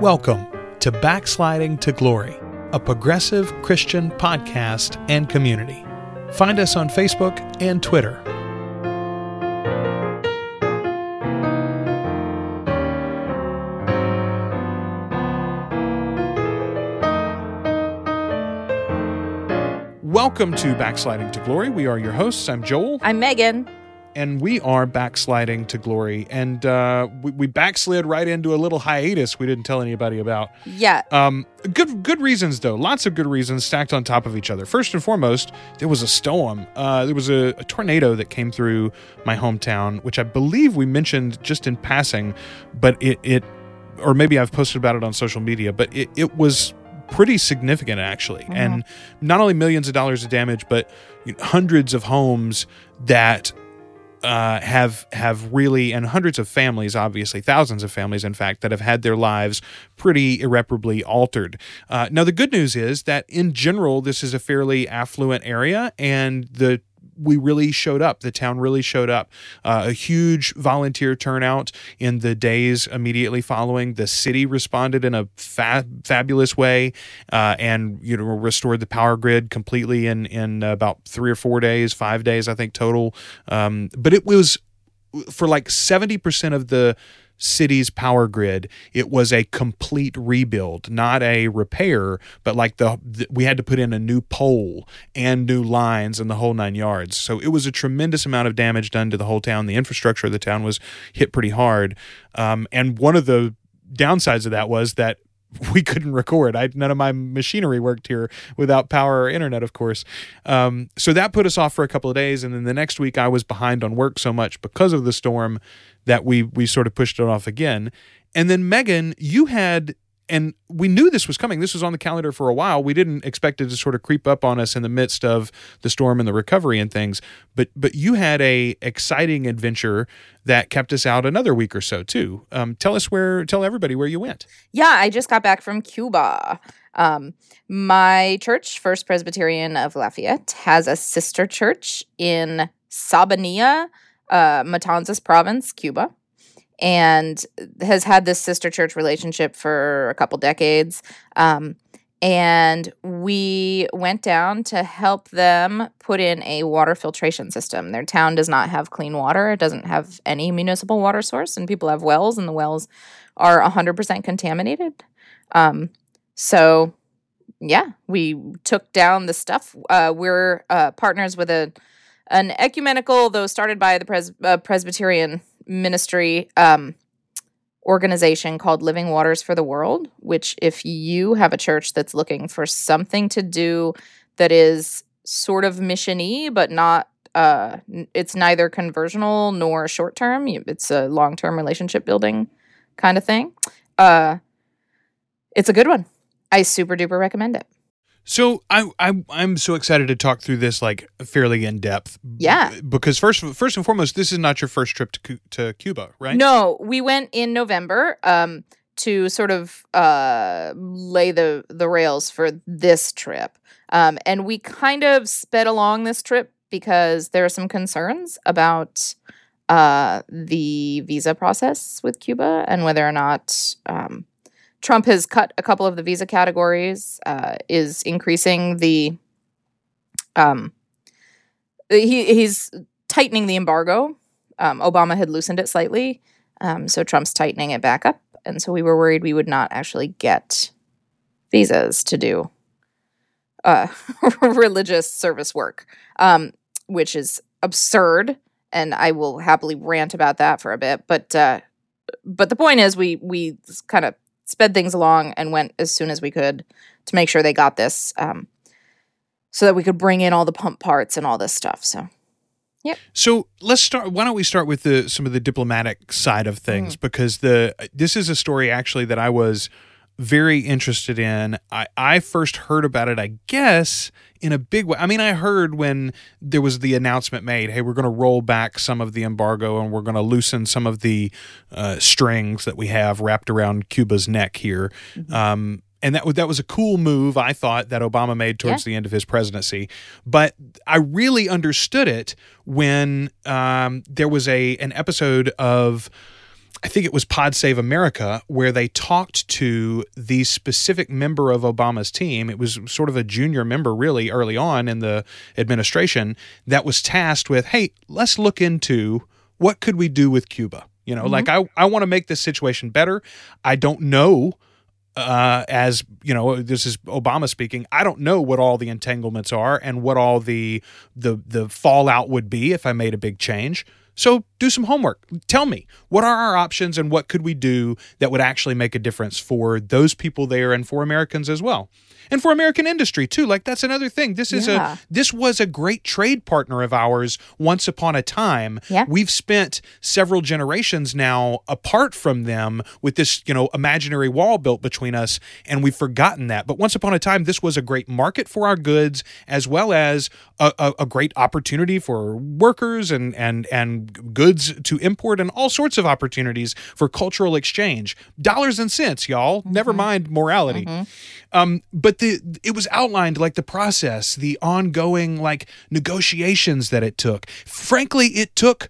Welcome to Backsliding to Glory, a progressive Christian podcast and community. Find us on Facebook and Twitter. Welcome to Backsliding to Glory. We are your hosts. I'm Joel. I'm Megan. And we are backsliding to glory. And uh, we, we backslid right into a little hiatus we didn't tell anybody about. Yeah. Um, good good reasons though, lots of good reasons stacked on top of each other. First and foremost, there was a storm. Uh, there was a, a tornado that came through my hometown, which I believe we mentioned just in passing, but it it or maybe I've posted about it on social media, but it, it was pretty significant actually, and not only millions of dollars of damage, but you know, hundreds of homes that uh, have have really and hundreds of families, obviously thousands of families, in fact, that have had their lives pretty irreparably altered. Uh, now, the good news is that in general, this is a fairly affluent area, and the we really showed up. The town really showed up. Uh, a huge volunteer turnout in the days immediately following. The city responded in a fa- fabulous way, uh, and you know restored the power grid completely in in about three or four days, five days, I think total. Um, but it was for like seventy percent of the city's power grid it was a complete rebuild not a repair but like the, the, we had to put in a new pole and new lines and the whole nine yards. So it was a tremendous amount of damage done to the whole town. The infrastructure of the town was hit pretty hard. Um, and one of the downsides of that was that we couldn't record. I none of my machinery worked here without power or internet, of course. Um, so that put us off for a couple of days, and then the next week I was behind on work so much because of the storm that we we sort of pushed it off again. And then Megan, you had and we knew this was coming. This was on the calendar for a while. We didn't expect it to sort of creep up on us in the midst of the storm and the recovery and things. But but you had a exciting adventure that kept us out another week or so too. Um, tell us where. Tell everybody where you went. Yeah, I just got back from Cuba. Um, my church, First Presbyterian of Lafayette, has a sister church in Sabanilla, uh, Matanzas province, Cuba, and has had this sister church relationship for a couple decades. Um, and we went down to help them put in a water filtration system. Their town does not have clean water, it doesn't have any municipal water source, and people have wells, and the wells are 100% contaminated. Um, so, yeah, we took down the stuff. Uh, we're uh, partners with a an ecumenical, though started by the Pres- uh, Presbyterian ministry um, organization called Living Waters for the World. Which, if you have a church that's looking for something to do that is sort of missiony, but not uh, it's neither conversional nor short term. It's a long term relationship building kind of thing. Uh, it's a good one. I super duper recommend it. So I, I I'm so excited to talk through this like fairly in depth. Yeah. Because first first and foremost, this is not your first trip to to Cuba, right? No, we went in November um, to sort of uh, lay the the rails for this trip, um, and we kind of sped along this trip because there are some concerns about uh, the visa process with Cuba and whether or not um, Trump has cut a couple of the visa categories, uh, is increasing the um, he he's tightening the embargo. Um, Obama had loosened it slightly, um, so Trump's tightening it back up, and so we were worried we would not actually get visas to do uh, religious service work, um, which is absurd. And I will happily rant about that for a bit, but uh, but the point is, we we kind of sped things along and went as soon as we could to make sure they got this, um, so that we could bring in all the pump parts and all this stuff. So yeah. So let's start. Why don't we start with the some of the diplomatic side of things because the this is a story actually that I was very interested in. I I first heard about it, I guess, in a big way. I mean, I heard when there was the announcement made, "Hey, we're going to roll back some of the embargo and we're going to loosen some of the uh, strings that we have wrapped around Cuba's neck here." Um, and that that was a cool move I thought that Obama made towards the end of his presidency. But I really understood it when um, there was a an episode of I think it was Pod Save America, where they talked to the specific member of Obama's team. It was sort of a junior member, really, early on in the administration, that was tasked with, hey, let's look into what could we do with Cuba. You know, mm-hmm. like I, I want to make this situation better. I don't know uh, as you know, this is Obama speaking. I don't know what all the entanglements are and what all the the the fallout would be if I made a big change. So do some homework. Tell me what are our options and what could we do that would actually make a difference for those people there and for Americans as well and for American industry too. Like that's another thing. This is yeah. a this was a great trade partner of ours once upon a time. Yeah. We've spent several generations now apart from them with this, you know, imaginary wall built between us and we've forgotten that. But once upon a time this was a great market for our goods as well as a, a, a great opportunity for workers and and and goods to import and all sorts of opportunities for cultural exchange. Dollars and cents, y'all. Mm-hmm. Never mind morality. Mm-hmm. Um, but the it was outlined like the process, the ongoing like negotiations that it took. Frankly, it took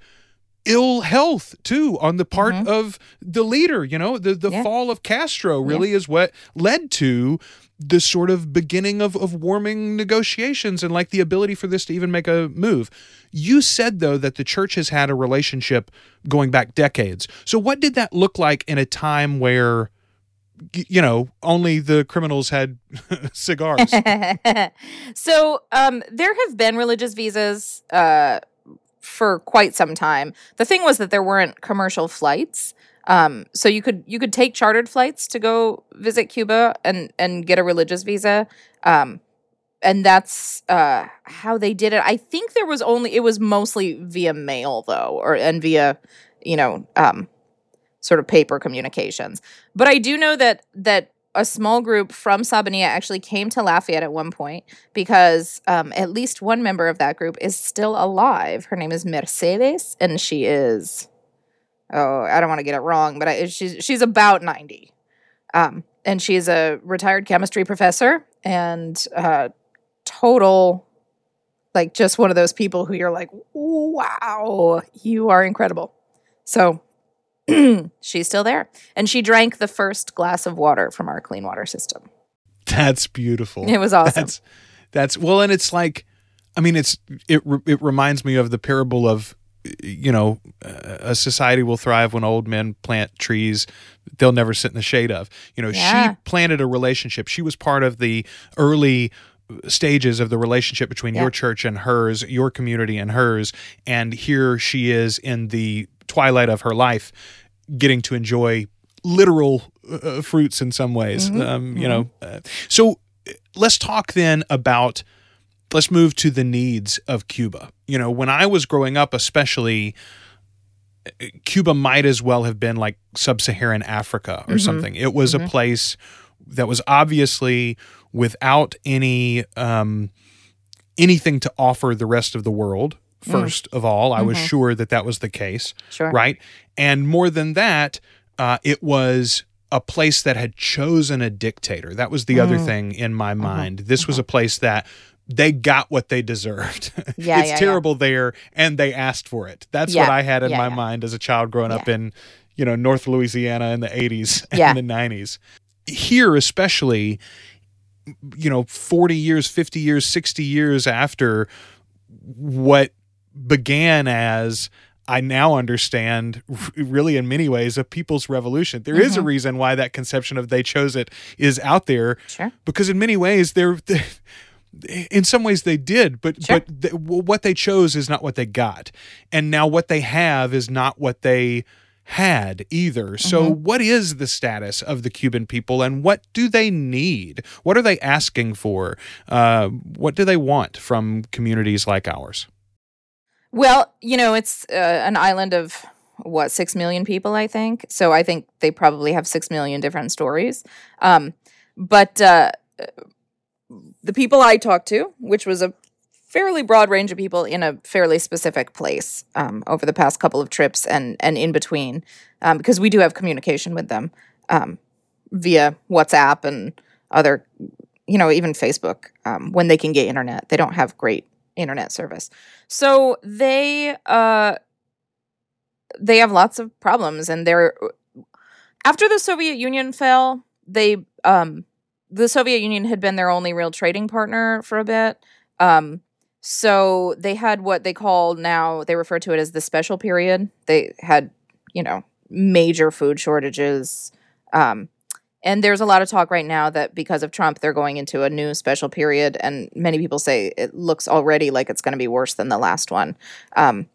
ill health too on the part mm-hmm. of the leader you know the the yeah. fall of castro really yeah. is what led to the sort of beginning of, of warming negotiations and like the ability for this to even make a move you said though that the church has had a relationship going back decades so what did that look like in a time where you know, only the criminals had cigars. so um, there have been religious visas uh, for quite some time. The thing was that there weren't commercial flights. Um, so you could you could take chartered flights to go visit Cuba and and get a religious visa. Um, and that's uh, how they did it. I think there was only it was mostly via mail though, or and via you know um, sort of paper communications. But I do know that that a small group from Sabanilla actually came to Lafayette at one point because um, at least one member of that group is still alive. Her name is Mercedes, and she is oh I don't want to get it wrong, but I, she's she's about ninety, um, and she's a retired chemistry professor and uh, total like just one of those people who you're like wow you are incredible. So she's still there. And she drank the first glass of water from our clean water system. That's beautiful. It was awesome. That's, that's well, and it's like, I mean, it's it it reminds me of the parable of, you know, a society will thrive when old men plant trees they'll never sit in the shade of. You know, yeah. she planted a relationship. She was part of the early stages of the relationship between yeah. your church and hers, your community and hers, and here she is in the twilight of her life getting to enjoy literal uh, fruits in some ways. Mm-hmm. Um, you mm-hmm. know, uh, so let's talk then about. Let's move to the needs of Cuba. You know, when I was growing up, especially, uh, Cuba might as well have been like sub-Saharan Africa or mm-hmm. something. It was mm-hmm. a place that was obviously without any um, anything to offer the rest of the world. Mm. First mm. of all, I mm-hmm. was sure that that was the case. Sure. Right. And more than that, uh, it was a place that had chosen a dictator. That was the mm. other thing in my mm-hmm. mind. This mm-hmm. was a place that they got what they deserved. Yeah, it's yeah, terrible yeah. there and they asked for it. That's yeah, what I had in my mind as a child growing up in, you know, North Louisiana in the 80s and the 90s. Here especially you know 40 years, 50 years, 60 years after what began as I now understand, really, in many ways, a people's revolution. There mm-hmm. is a mm-hmm. reason why that conception of they chose it is out there. Sure. Because in many ways, they're, they're in some ways they did, but sure. but th- what they chose is not what they got, and now what they have is not what they had either. So, mm-hmm. what is the status of the Cuban people and what do they need? What are they asking for? Uh, what do they want from communities like ours? Well, you know, it's uh, an island of what six million people, I think. So I think they probably have six million different stories. Um, but uh, the people I talked to, which was a fairly broad range of people in a fairly specific place um, over the past couple of trips and and in between, um, because we do have communication with them um, via WhatsApp and other, you know, even Facebook um, when they can get internet. They don't have great internet service. So they uh they have lots of problems, and they're after the Soviet Union fell, they um the Soviet Union had been their only real trading partner for a bit. Um, so they had what they call now they refer to it as the special period. They had, you know, major food shortages. Um, and there's a lot of talk right now that because of Trump, they're going into a new special period, and many people say it looks already like it's going to be worse than the last one. Um,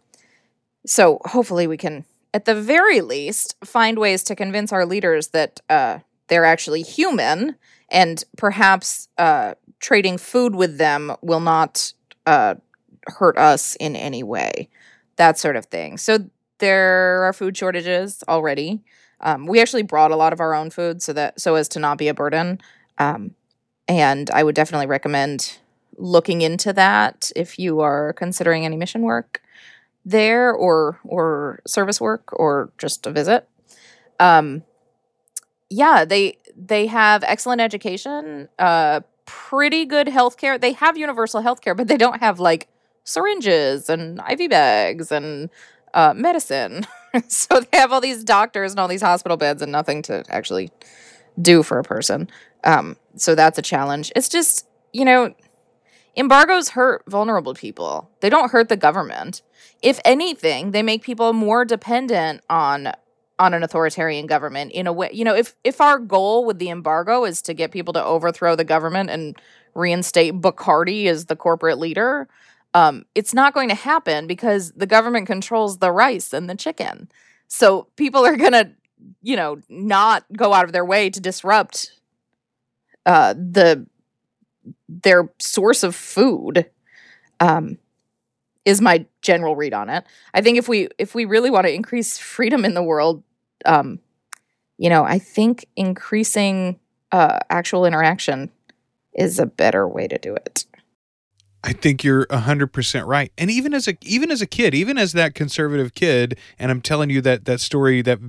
so hopefully, we can, at the very least, find ways to convince our leaders that uh, they're actually human, and perhaps uh, trading food with them will not uh, hurt us in any way. That sort of thing. So there are food shortages already. Um, we actually brought a lot of our own food so that so as to not be a burden. Um, and I would definitely recommend looking into that if you are considering any mission work there or or service work or just a visit. Um, yeah, they they have excellent education, uh, pretty good healthcare. They have universal healthcare, but they don't have like syringes and IV bags and uh, medicine. so they have all these doctors and all these hospital beds and nothing to actually do for a person. Um, so that's a challenge. It's just, you know, embargoes hurt vulnerable people. They don't hurt the government. If anything, they make people more dependent on on an authoritarian government in a way. You know, if if our goal with the embargo is to get people to overthrow the government and reinstate Bacardi as the corporate leader, um, it's not going to happen because the government controls the rice and the chicken. So people are going to, you know, not go out of their way to disrupt uh, the their source of food. Um, is my general read on it. I think if we if we really want to increase freedom in the world, um, you know, I think increasing uh, actual interaction is a better way to do it. I think you're 100% right. And even as a even as a kid, even as that conservative kid, and I'm telling you that that story that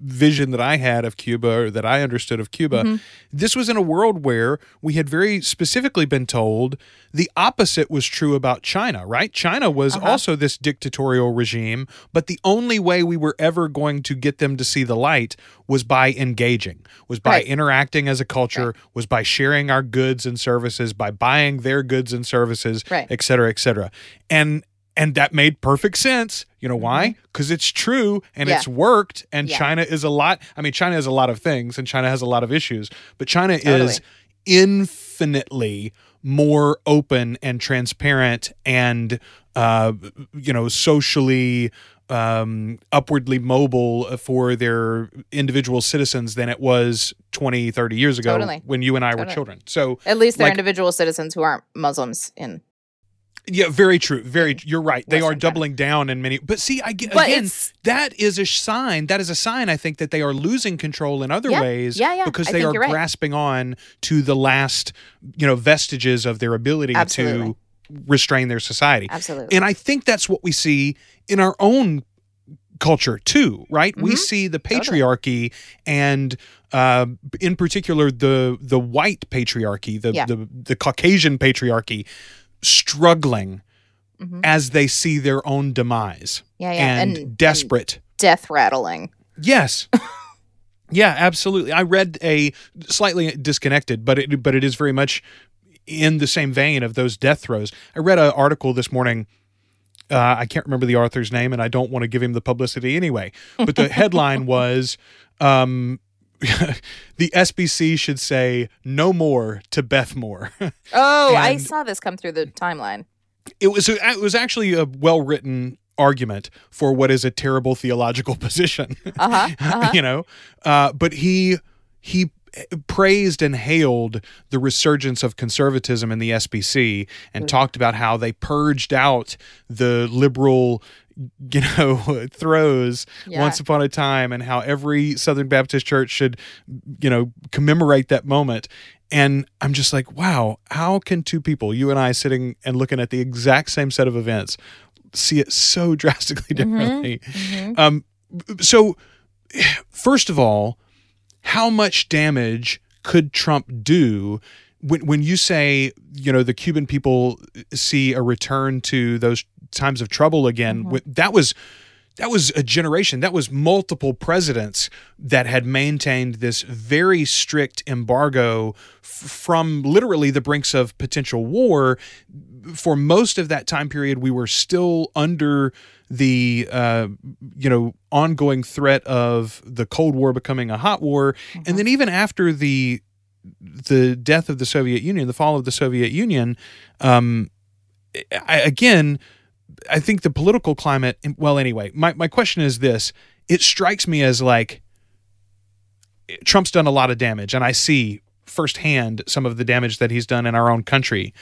vision that I had of Cuba or that I understood of Cuba, mm-hmm. this was in a world where we had very specifically been told the opposite was true about China, right? China was uh-huh. also this dictatorial regime, but the only way we were ever going to get them to see the light was by engaging, was by right. interacting as a culture, right. was by sharing our goods and services, by buying their goods and services, right. et cetera, et cetera. And and that made perfect sense. You know why? Because mm-hmm. it's true and yeah. it's worked. And yeah. China is a lot. I mean, China has a lot of things, and China has a lot of issues, but China totally. is infinitely more open and transparent and uh, you know socially um, upwardly mobile for their individual citizens than it was 20 30 years ago totally. when you and i totally. were children so at least they're like, individual citizens who aren't muslims in yeah, very true. Very, you're right. They are doubling down in many. But see, I get again. That is a sign. That is a sign. I think that they are losing control in other yeah, ways. Yeah, yeah. Because they are grasping on to the last, you know, vestiges of their ability Absolutely. to restrain their society. Absolutely. And I think that's what we see in our own culture too, right? Mm-hmm. We see the patriarchy totally. and uh, in particular the the white patriarchy, the, yeah. the the Caucasian patriarchy struggling mm-hmm. as they see their own demise. Yeah, yeah. And, and desperate. And death rattling. Yes. yeah, absolutely. I read a slightly disconnected, but it but it is very much in the same vein of those death throes. I read an article this morning. Uh, I can't remember the author's name, and I don't want to give him the publicity anyway. But the headline was um, the SBC should say no more to Beth Moore. oh, I saw this come through the timeline. It was a, it was actually a well written argument for what is a terrible theological position. Uh-huh, uh-huh. you know, uh, but he he praised and hailed the resurgence of conservatism in the SBC and mm-hmm. talked about how they purged out the liberal you know throws yeah. once upon a time and how every southern baptist church should you know commemorate that moment and i'm just like wow how can two people you and i sitting and looking at the exact same set of events see it so drastically mm-hmm. differently mm-hmm. Mm-hmm. um so first of all how much damage could trump do when when you say you know the Cuban people see a return to those times of trouble again, mm-hmm. that was that was a generation that was multiple presidents that had maintained this very strict embargo f- from literally the brinks of potential war. For most of that time period we were still under the uh, you know ongoing threat of the cold war becoming a hot war. And then even after the the death of the soviet union the fall of the soviet union um, I, again I think the political climate. Well, anyway, my my question is this: It strikes me as like Trump's done a lot of damage, and I see firsthand some of the damage that he's done in our own country.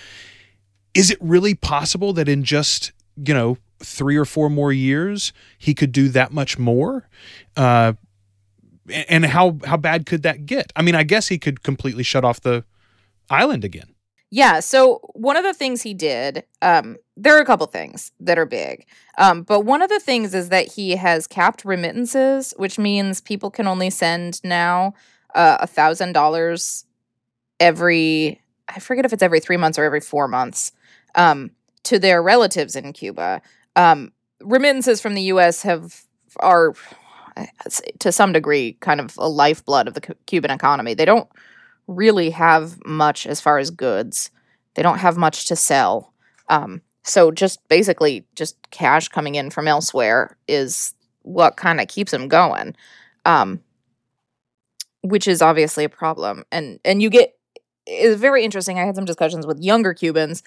Is it really possible that in just you know three or four more years he could do that much more? Uh, and how how bad could that get? I mean, I guess he could completely shut off the island again. Yeah. So one of the things he did, um, there are a couple things that are big, um, but one of the things is that he has capped remittances, which means people can only send now uh, a thousand dollars every. I forget if it's every three months or every four months um, to their relatives in Cuba. Um, remittances from the U.S. have are to some degree kind of a lifeblood of the Cuban economy. They don't really have much as far as goods. They don't have much to sell. Um, so just basically just cash coming in from elsewhere is what kind of keeps them going. Um, which is obviously a problem. And and you get it's very interesting. I had some discussions with younger Cubans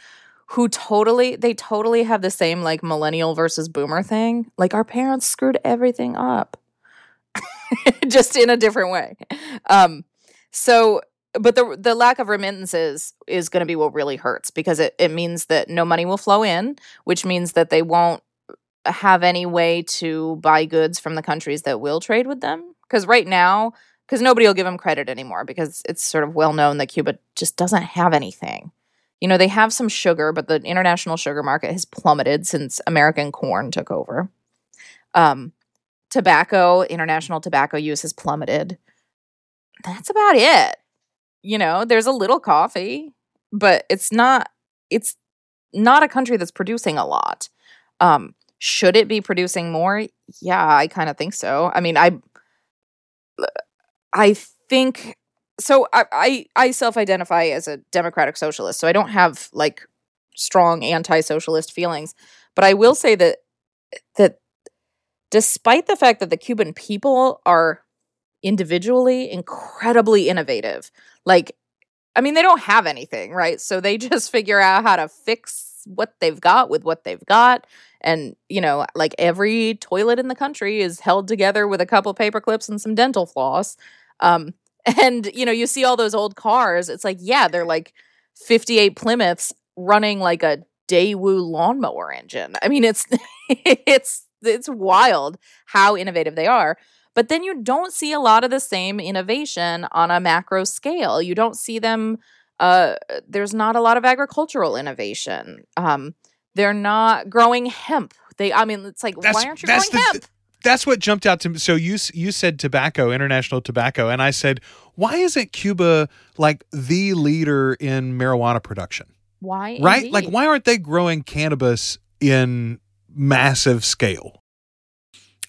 who totally they totally have the same like millennial versus boomer thing. Like our parents screwed everything up. just in a different way. Um, so but the the lack of remittances is going to be what really hurts because it, it means that no money will flow in, which means that they won't have any way to buy goods from the countries that will trade with them. Because right now, because nobody will give them credit anymore because it's sort of well known that Cuba just doesn't have anything. You know, they have some sugar, but the international sugar market has plummeted since American corn took over. Um, tobacco, international tobacco use has plummeted. That's about it you know, there's a little coffee, but it's not it's not a country that's producing a lot. Um, should it be producing more? Yeah, I kind of think so. I mean, I I think so I I, I self-identify as a democratic socialist, so I don't have like strong anti-socialist feelings, but I will say that that despite the fact that the Cuban people are individually incredibly innovative. Like, I mean, they don't have anything, right? So they just figure out how to fix what they've got with what they've got. And, you know, like every toilet in the country is held together with a couple paper clips and some dental floss. Um, and, you know, you see all those old cars. It's like, yeah, they're like 58 Plymouths running like a Daewoo lawnmower engine. I mean, it's, it's, it's wild how innovative they are. But then you don't see a lot of the same innovation on a macro scale. You don't see them. Uh, there's not a lot of agricultural innovation. Um, they're not growing hemp. They, I mean, it's like, that's, why aren't you growing the, hemp? That's what jumped out to me. So you you said tobacco, international tobacco, and I said, why isn't Cuba like the leader in marijuana production? Why? Right? Indeed. Like, why aren't they growing cannabis in massive scale?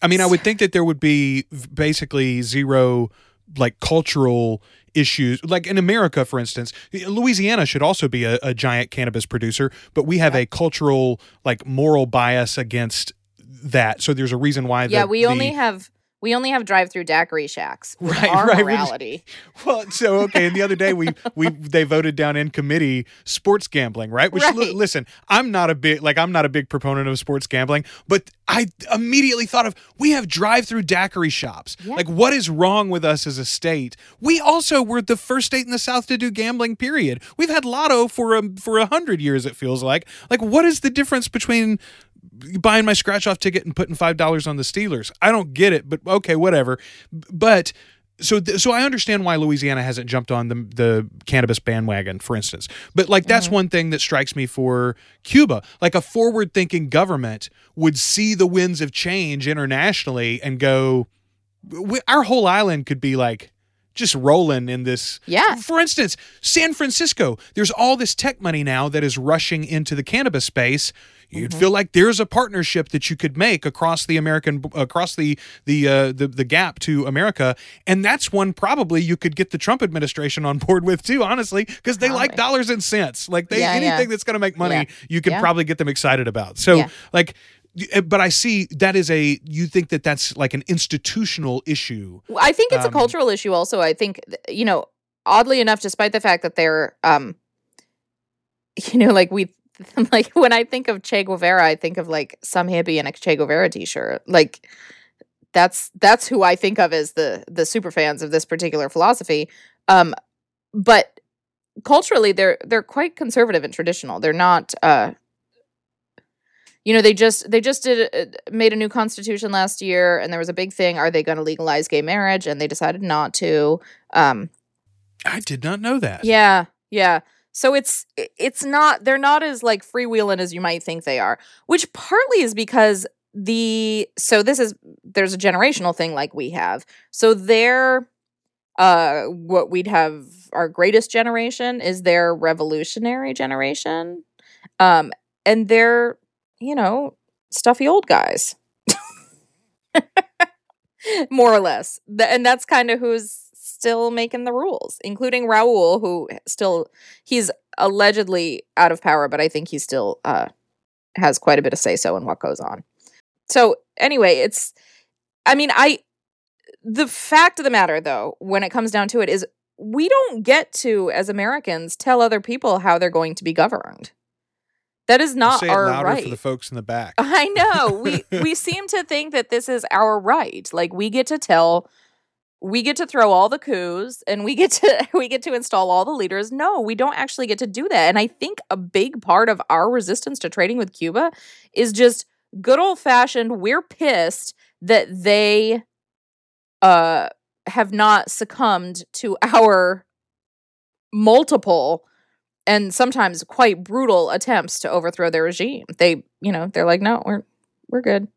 I mean, I would think that there would be basically zero like cultural issues like in america for instance louisiana should also be a, a giant cannabis producer but we have yeah. a cultural like moral bias against that so there's a reason why yeah the, we the, only have we only have drive-through daiquiri shacks. Right, our right. Morality. Well, so okay. And the other day we we they voted down in committee sports gambling, right? Which right. L- listen, I'm not a big like I'm not a big proponent of sports gambling, but I immediately thought of we have drive-through daiquiri shops. Yeah. Like, what is wrong with us as a state? We also were the first state in the South to do gambling. Period. We've had lotto for a for a hundred years. It feels like. Like, what is the difference between buying my scratch off ticket and putting five dollars on the Steelers. I don't get it, but okay, whatever. But so th- so I understand why Louisiana hasn't jumped on the the cannabis bandwagon, for instance. But like that's mm-hmm. one thing that strikes me for Cuba. Like a forward thinking government would see the winds of change internationally and go, our whole island could be like just rolling in this. Yeah. For instance, San Francisco, there's all this tech money now that is rushing into the cannabis space. You'd Mm-hmm. feel like there's a partnership that you could make across the American across the the uh, the the gap to America, and that's one probably you could get the Trump administration on board with too. Honestly, because they like dollars and cents. Like they Yeah, yeah. anything that's going to make money, Yeah. you can Yeah. probably get them excited about. So Yeah. like. But I see that is a. You think that that's like an institutional issue. I think it's Um, a cultural issue also. I think you know, oddly enough, despite the fact that they're um you know, like we like when I think of Che Guevara, I think of like some hippie in a Che Guevara t-shirt. Like that's that's who I think of as the the super fans of this particular philosophy. Um but culturally they're they're quite conservative and traditional. They're not uh you know they just they just did uh, made a new constitution last year and there was a big thing are they going to legalize gay marriage and they decided not to um I did not know that. yeah yeah so it's it's not they're not as like freewheeling as you might think they are which partly is because the so this is there's a generational thing like we have. So their uh what we'd have our greatest generation is their revolutionary generation um and they're you know stuffy old guys. More or less. And that's kind of who's still making the rules including raul who still he's allegedly out of power but i think he still uh has quite a bit of say so in what goes on so anyway it's i mean i the fact of the matter though when it comes down to it is we don't get to as americans tell other people how they're going to be governed that is not Say our louder right for the folks in the back. I know. We we seem to think that this is our right. Like we get to tell we get to throw all the coups and we get to we get to install all the leaders. No, we don't actually get to do that. And I think a big part of our resistance to trading with Cuba is just good old fashioned we're pissed that they uh have not succumbed to our multiple and sometimes quite brutal attempts to overthrow their regime. They, you know, they're like, no, we're we're good.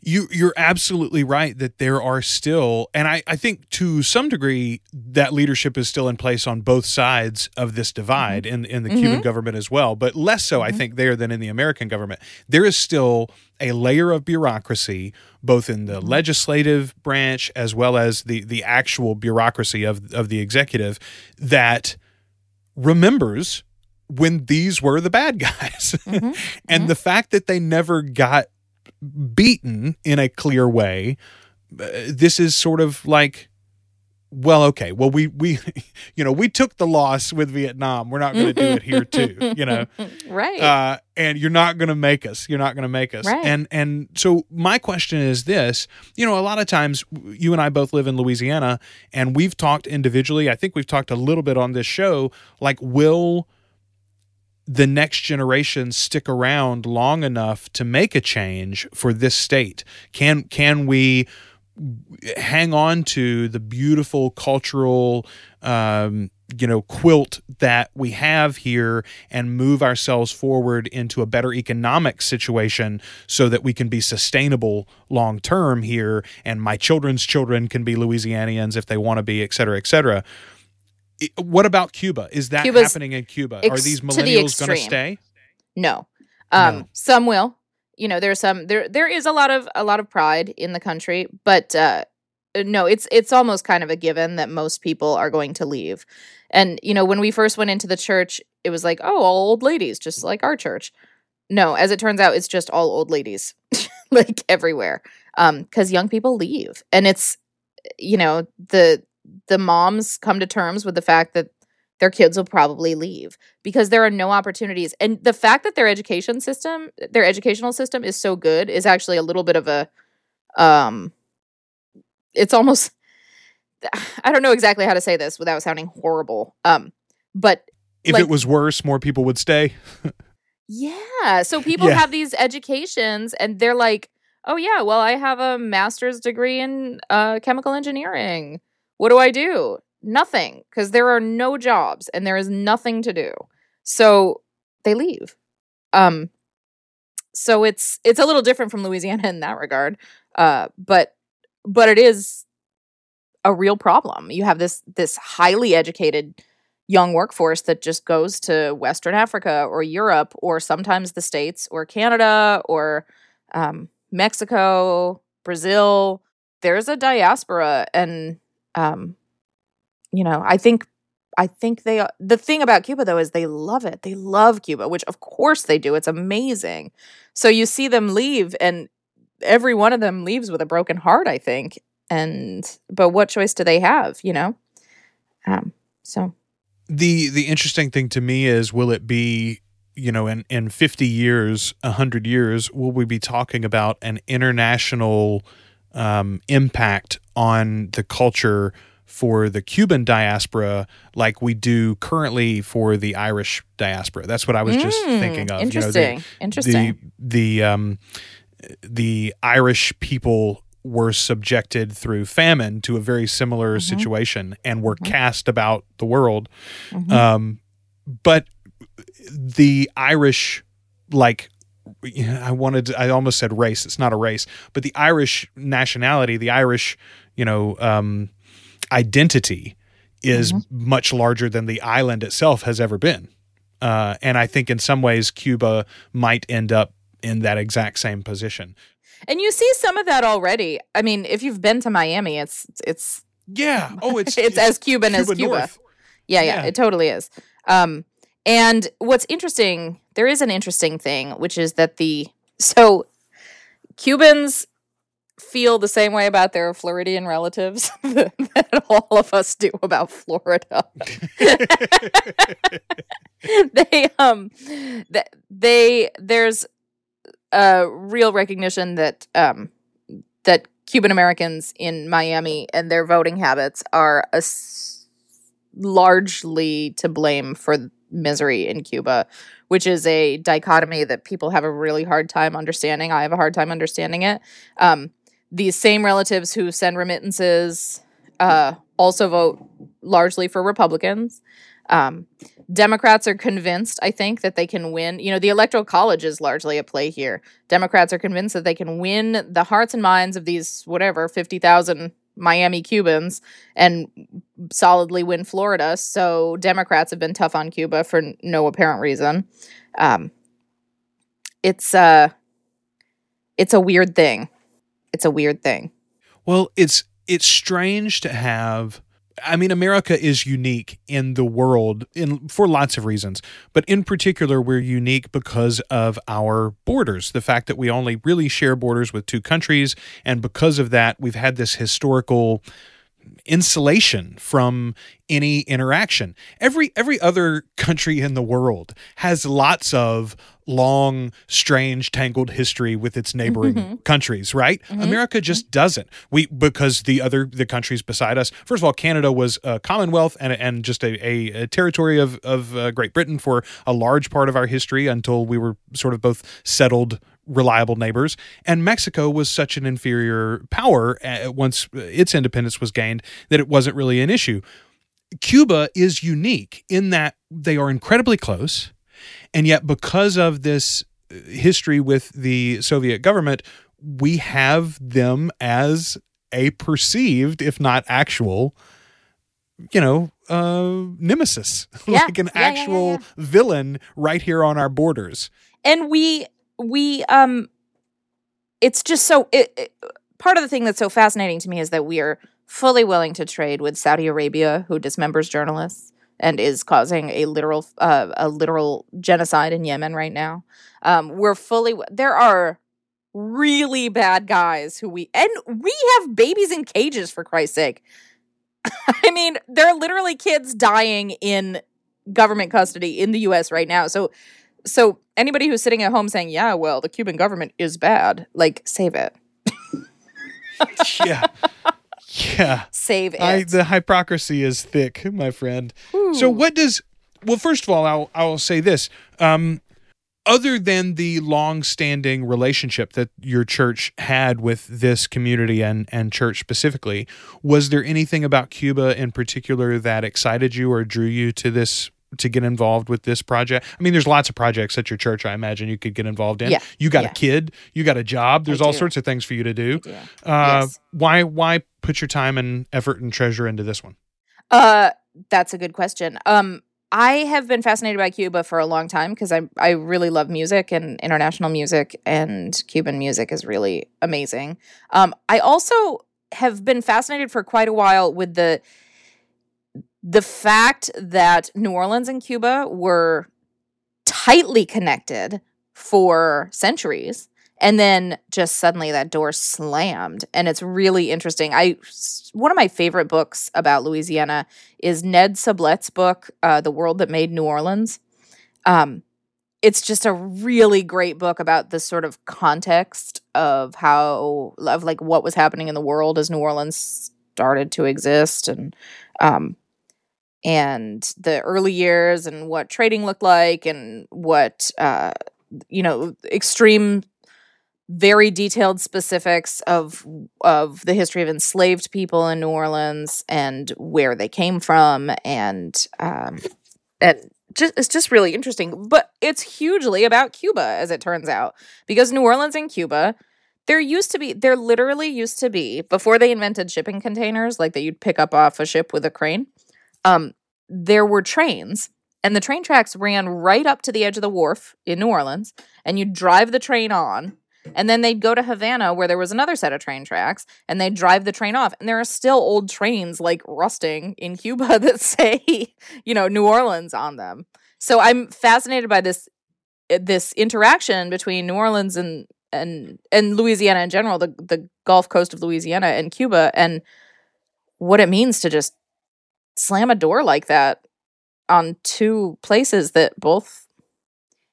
You you're absolutely right that there are still and I, I think to some degree that leadership is still in place on both sides of this divide in, in the Cuban Mhm. government as well, but less so I Mhm. think there than in the American government. There is still a layer of bureaucracy both in the Mhm. legislative branch as well as the the actual bureaucracy of of the executive that remembers when these were the bad guys. Mhm. and Mhm. the fact that they never got beaten in a clear way uh, this is sort of like well okay well we we you know we took the loss with vietnam. We're not going to do it here too you know? Right. uh, and you're not going to make us. You're not going to make us. Right. and and so my question is this you know a lot of times you and i both live in louisiana and we've talked individually. I think we've talked a little bit on this show like will the next generation stick around long enough to make a change for this state? Can can we hang on to the beautiful cultural um, you know quilt that we have here and move ourselves forward into a better economic situation so that we can be sustainable long term here and my children's children can be louisianians if they want to be et cetera et cetera what about cuba is that Cuba's happening in cuba are these to the millennials going to stay no. Um No. some will. You know, there's some there there is a lot of a lot of pride in the country, but uh no, it's it's almost kind of a given that most people are going to leave. And you know, when we first went into the church, it was like, "Oh, all old ladies, just like our church." No, as it turns out, it's just all old ladies, like everywhere. Um, because young people leave, and it's, you know, the the moms come to terms with the fact that their kids will probably leave because there are no opportunities, and the fact that their education system, their educational system, is so good is actually a little bit of a, um, it's almost. I don't know exactly how to say this without sounding horrible. Um, but if Like- it was worse more people would stay Yeah. So people Yeah. have these educations and they're like, oh, yeah, well, I have a master's degree in uh, chemical engineering. What do I do? Nothing, because there are no jobs and there is nothing to do. So they leave. Um, so it's it's a little different from Louisiana in that regard. Uh, but but it is a real problem. You have this this highly educated young workforce that just goes to Western Africa or Europe or sometimes the States or Canada or um, Mexico, Brazil. There's a diaspora, and um, you know, I think I think they the thing about Cuba though is they love it. They love Cuba, which of course they do. It's amazing. So you see them leave and every one of them leaves with a broken heart, I think. And but what choice do they have, you know? Um so the the interesting thing to me is will it be you know in in 50 years 100 years will we be talking about an international um, impact on the culture for the Cuban diaspora like we do currently for the Irish diaspora. That's what I was just Mm, thinking of. Interesting. You know, the, interesting. the the um the Irish people were subjected through famine to a very similar Mhm. situation and were Mhm. cast about the world. Mhm. Um, but the Irish, like, I wanted, to, I almost said race. It's not a race, but the Irish nationality, the Irish, you know, um, identity is Mhm. much larger than the island itself has ever been. Uh, and I think in some ways, Cuba might end up in that exact same position. and you see some of that already. I mean, if you've been to Miami, it's it's Yeah. Oh, it's it's, as Cuban as Cuba. Yeah, yeah, Yeah. it totally is. Um, and what's interesting, there is an interesting thing, which is that the so Cubans feel the same way about their Floridian relatives that, all of us do about Florida. they um that they there's a real recognition that um that Cuban Americans in Miami and their voting habits are largely to blame for misery in Cuba, which is a dichotomy that people have a really hard time understanding. I have a hard time understanding it. Um, these same relatives who send remittances uh, also vote largely for Republicans. Um, Democrats are convinced, I think, that they can win. You know, the Electoral College is largely at play here. Democrats are convinced that they can win the hearts and minds of these, whatever, 50,000 Miami Cubans and solidly win Florida. So Democrats have been tough on Cuba for no apparent reason. Um, it's uh, it's a weird thing. It's a weird thing. Well, it's it's strange to have I mean America is unique in the world in for lots of reasons, but in particular we're unique because of our borders. The fact that we only really share borders with two countries and because of that we've had this historical insulation from any interaction. Every every other country in the world has lots of long, strange, tangled history with its neighboring Mhm. countries, right? Mhm. America just doesn't. We because the other the countries beside us. First of all, Canada was a Commonwealth and and just a, a, a territory of of uh, Great Britain for a large part of our history until we were sort of both settled reliable neighbors and Mexico was such an inferior power uh, once its independence was gained that it wasn't really an issue Cuba is unique in that they are incredibly close. And yet, because of this uh, history with the Soviet government, we have them as a perceived, if not actual, you know, uh, nemesis, Yeah, like an yeah, actual yeah. villain right here on our borders. and we we um it's just so it, it- part of the thing that's so fascinating to me is that we are fully willing to trade with Saudi Arabia who dismembers journalists and is causing a literal uh, a literal genocide in Yemen right now. Um, we're fully there are really bad guys who we and we have babies in cages for Christ's sake. I mean, there are literally kids dying in government custody in the US right now. So so anybody who's sitting at home saying, "Yeah, well, the Cuban government is bad," like save it. yeah. Yeah. Save it. I, the hypocrisy is thick, my friend. So what does well first of all I'll I'll say this um other than the long-standing relationship that your church had with this community and and church specifically was there anything about Cuba in particular that excited you or drew you to this to get involved with this project? I mean, there's lots of projects at your church. I imagine you could get involved in. Yeah. You got Yeah. a kid. You got a job. There's all do. sorts of things for you to do. Yeah. Uh, Yes. Why why put your time and effort and treasure into this one? Uh, that's a good question. Um, I have been fascinated by Cuba for a long time because I I really love music and international music, and Cuban music is really amazing. Um, I also have been fascinated for quite a while with the the fact that New Orleans and Cuba were tightly connected for centuries and then just suddenly that door slammed and it's really interesting. I one of my favorite books about louisiana is ned Sublette's book uh, the world that made new orleans. Um, it's just a really great book about the sort of context of how of like what was happening in the world as new orleans started to exist and um, and the early years and what trading looked like and what uh, you know extreme very detailed specifics of of the history of enslaved people in New Orleans and where they came from and um and just it's just really interesting but it's hugely about Cuba as it turns out because New Orleans and Cuba there used to be there literally used to be before they invented shipping containers like that you'd pick up off a ship with a crane um there were trains and the train tracks ran right up to the edge of the wharf in New Orleans and you'd drive the train on and then they'd go to Havana where there was another set of train tracks and they'd drive the train off. And there are still old trains like rusting in Cuba that say, you know, New Orleans on them. So I'm fascinated by this uh, this interaction between New Orleans and and and Louisiana in general, the the Gulf Coast of Louisiana and Cuba and what it means to just slam a door like that on two places that both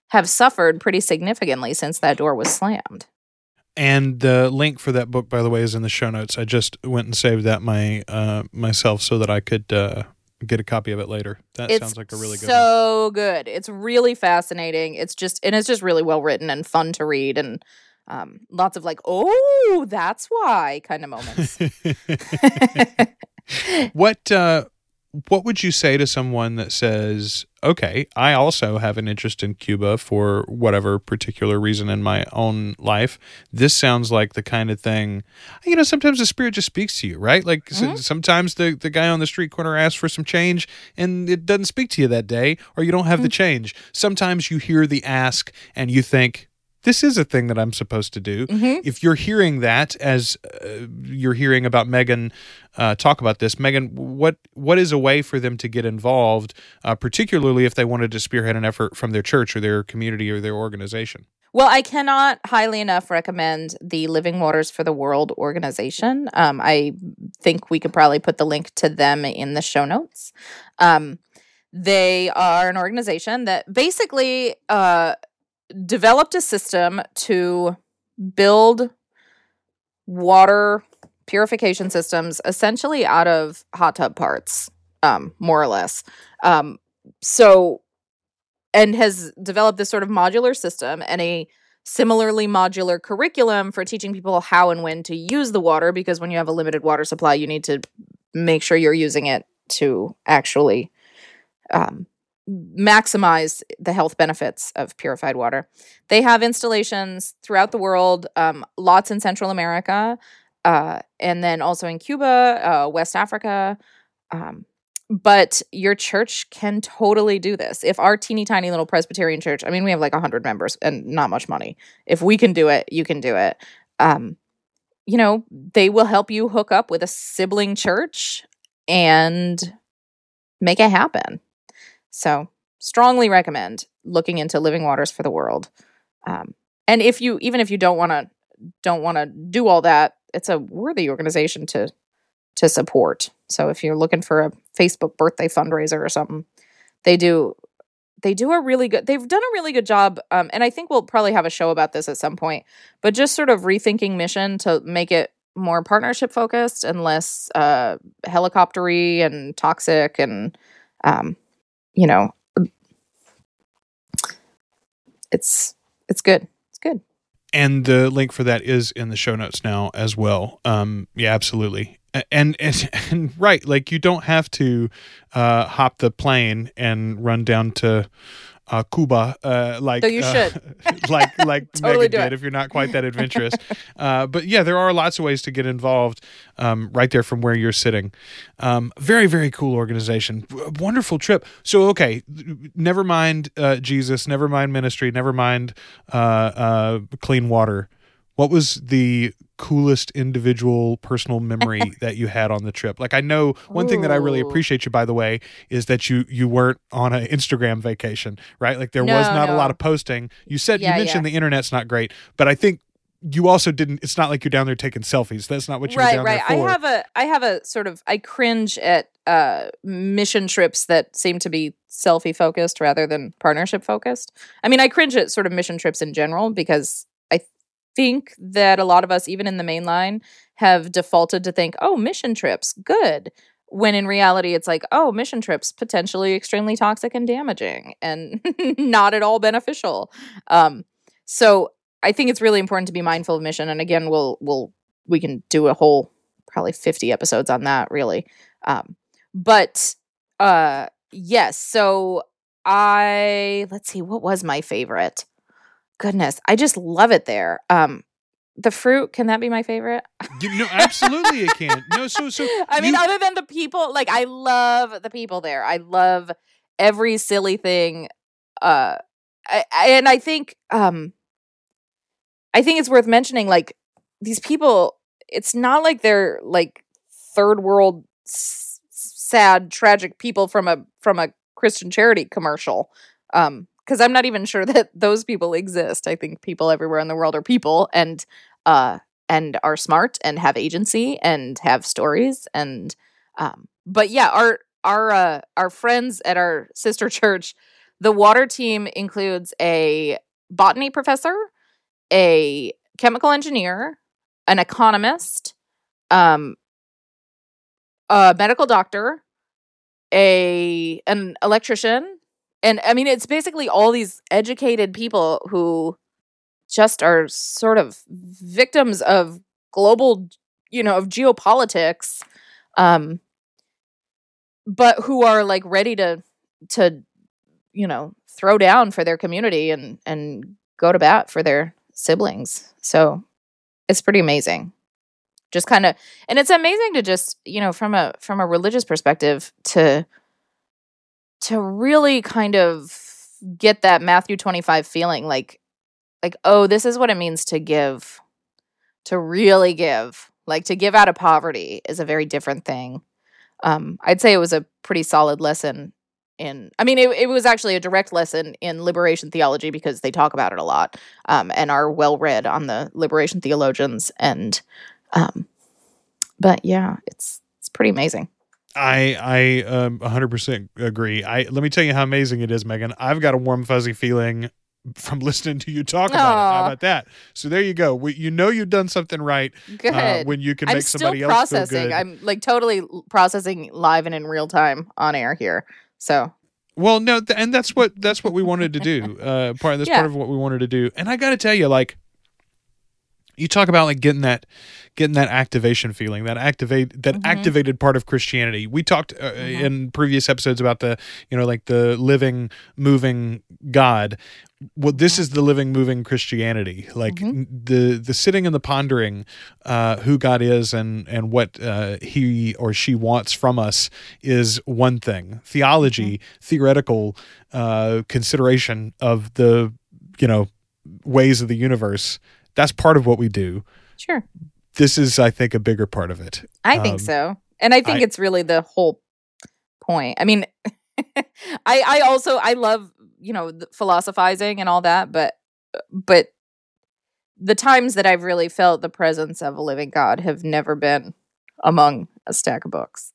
have suffered pretty significantly since that door was slammed. And the link for that book, by the way, is in the show notes. I just went and saved that my uh, myself so that I could uh, get a copy of it later. That it's sounds like a really good one. so good. It's really fascinating. It's just and it's just really well written and fun to read and um, lots of like, oh, that's why kind of moments. what uh, what would you say to someone that says, "Okay, I also have an interest in Cuba for whatever particular reason in my own life. This sounds like the kind of thing, you know, sometimes the spirit just speaks to you, right? Like Mhm. sometimes the the guy on the street corner asks for some change and it doesn't speak to you that day or you don't have the change. Sometimes you hear the ask and you think, this is a thing that I'm supposed to do Mhm. if you're hearing that as uh, you're hearing about Megan uh, talk about this, Megan, what what is a way for them to get involved, uh, particularly if they wanted to spearhead an effort from their church or their community or their organization? Well, I cannot highly enough recommend the Living Waters for the World organization. Um, I think we could probably put the link to them in the show notes. Um, they are an organization that basically uh, developed a system to build water purification systems essentially out of hot tub parts, um, more or less. Um, so and has developed this sort of modular system and a similarly modular curriculum for teaching people how and when to use the water because when you have a limited water supply you need to make sure you're using it to actually um, maximize the health benefits of purified water they have installations throughout the world um, lots in central america uh, and then also in cuba uh, west africa um, but your church can totally do this. If our teeny tiny little Presbyterian church, I mean, we have like 100 members and not much money. If we can do it, you can do it. Um, you know, they will help you hook up with a sibling church and make it happen. So, strongly recommend looking into Living Waters for the World. Um, and if you, even if you don't want to, don't want to do all that, it's a worthy organization to to support. So if you're looking for a Facebook birthday fundraiser or something, they do they do a really good they've done a really good job um, and i think we'll probably have a show about this at some point but just sort of rethinking mission to make it more partnership focused and less uh, helicoptery and toxic and um, you know it's it's good it's good And the link for that is in the show notes now as well. Um, yeah, absolutely. And, and and right, like you don't have to uh, hop the plane and run down to uh, Cuba, uh, like Though you uh, should. like like Totally Megan did, it. if you're not quite that adventurous. uh, but yeah, there are lots of ways to get involved um, right there from where you're sitting. Um, very very cool organization, wonderful trip. So okay, never mind uh, Jesus, never mind ministry, never mind uh, uh, clean water. What was the coolest individual personal memory that you had on the trip? Like I know one thing that I really appreciate you by the way is that you you weren't on an Instagram vacation, right? Like there was No, not a lot of posting. You said Yeah, you mentioned the internet's not great, but I think you also didn't it's not like you're down there taking selfies. That's not what you were right down right i have a i have a sort of i cringe at uh mission trips that seem to be selfie focused rather than partnership focused i mean i cringe at sort of mission trips in general because think that a lot of us even in the main line have defaulted to think oh mission trips good when in reality it's like oh mission trips potentially extremely toxic and damaging and not at all beneficial. Um so i think it's really important to be mindful of mission and again we'll we'll we can do a whole probably 50 episodes on that really. Um but uh yes so i let's see what was my favorite goodness i just love it there um the fruit can that be my favorite You- no, absolutely it can. No, so so i mean you- other than the people like i love the people there i love every silly thing uh I, I, and i think um i think it's worth mentioning like these people it's not like they're like third world s- sad tragic people from a from a christian charity commercial um because i'm not even sure that those people exist. I think people everywhere in the world are people and uh and are smart and have agency and have stories and um but yeah our our uh our friends at our sister church the water team includes a botany professor a chemical engineer an economist um a medical doctor a an electrician and i mean it's basically all these educated people who just are sort of victims of global you know of geopolitics um but who are like ready to to you know throw down for their community and and go to bat for their siblings. So it's pretty amazing. Just kind of and it's amazing to just you know from a from a religious perspective to to really kind of get that Matthew 25 feeling like like oh this is what it means to give to really give. Like to give out of poverty is a very different thing. Um i'd say it was a pretty solid lesson in i mean it, it was actually a direct lesson in liberation theology because they talk about it a lot um and are well read on the liberation theologians and um but yeah it's it's pretty amazing I I um 100% agree. I let me tell you how amazing it is, Megan. I've got a warm fuzzy feeling from listening to you talk about it. How about that? So there you go. We, you know you've done something right good uh, when you can i'm make still somebody else feel good. i'm like totally processing live and in real time on air here so Well, no, th- and that's what that's what we wanted to do. Uh, part of this Yeah. part of what we wanted to do, and I got to tell you, like, you talk about like getting that getting that activation feeling, that activate that Mhm. activated part of Christianity. We talked uh, Mhm. in previous episodes about the you know like the living, moving God. Well, this Mhm. is the living, moving Christianity. Like Mhm. the the sitting and the pondering uh, who God is and and what uh, He or she wants from us is one thing. Theology, theoretical uh, consideration of the you know ways of the universe. That's part of what we do. sure This is, I think, a bigger part of it. I Um, think so. And I think I- it's really the whole point. I mean, I I also I love, you know, the philosophizing and all that, but but the times that I've really felt the presence of a living God have never been among a stack of books.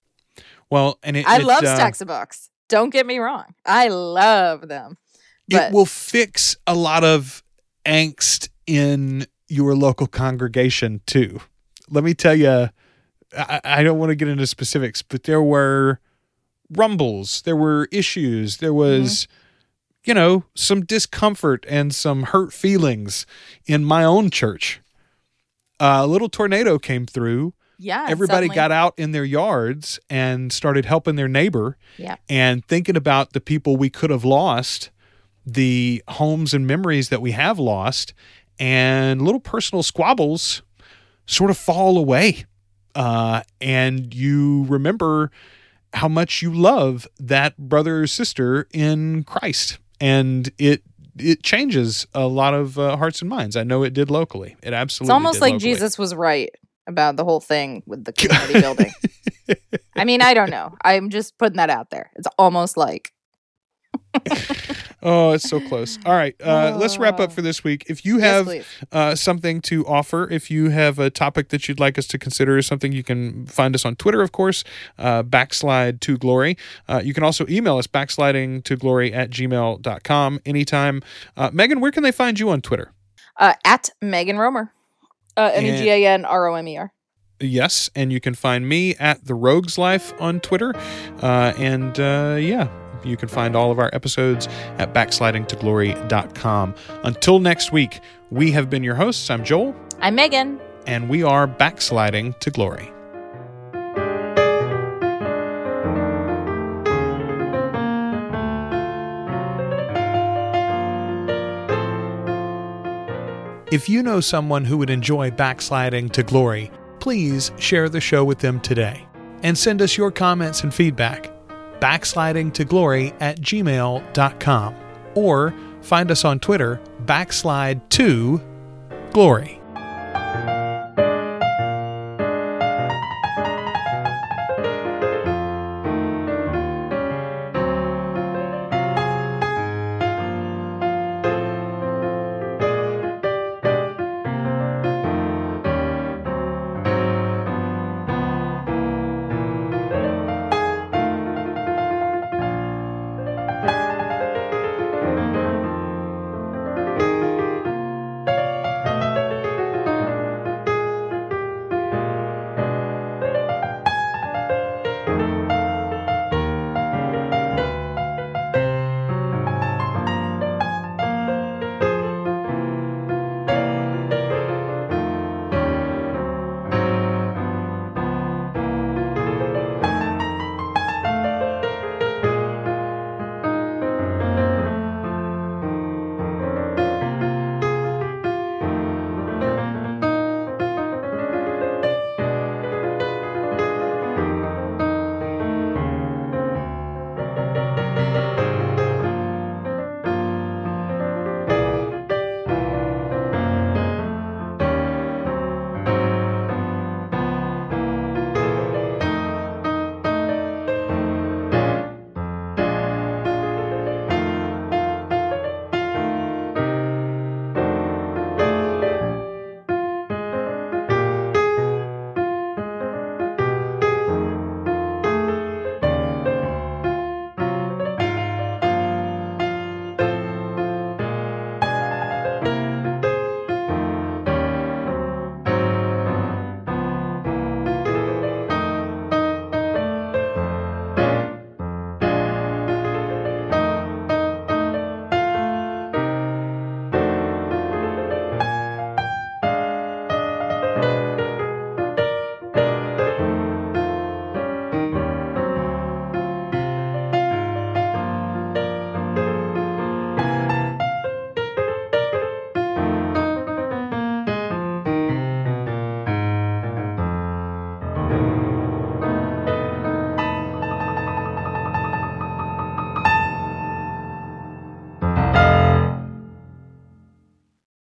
Well, and it, I it, love uh, stacks of books. Don't get me wrong. I love them. But it will fix a lot of angst in your local congregation too. Let me tell you, I, I don't want to get into specifics, but there were rumbles, there were issues, there was, mm-hmm. you know, some discomfort and some hurt feelings in my own church. a little tornado came through Yeah. everybody suddenly- got out in their yards and started helping their neighbor Yeah. and thinking about the people we could have lost, the homes and memories that we have lost, and little personal squabbles sort of fall away. Uh, and you remember how much you love that brother or sister in Christ. And it it changes a lot of uh, hearts and minds. I know it did locally. It absolutely It's almost like locally. Jesus was right about the whole thing with the community building. I mean, I don't know. I'm just putting that out there. It's almost like Oh, it's so close. All right, uh, let's wrap up for this week. If you have please. uh, something to offer, if you have a topic that you'd like us to consider, or something you can find us on Twitter, of course, uh, backslide to glory. Uh, you can also email us backsliding to glory at gmail.com anytime. Uh, Megan, where can they find you on Twitter? Uh, at Megan Romer. Uh, M E G A N R O M E R. Yes, and you can find me at the Rogues Life on Twitter. Uh, and uh, yeah, you can find all of our episodes at backslidingtoglory.com. Until next week, we have been your hosts. I'm Joel, I'm Megan. and we are backsliding to glory. If you know someone who would enjoy backsliding to glory, please share the show with them today and send us your comments and feedback. Backsliding to glory at gmail.com or find us on Twitter, backslide to glory.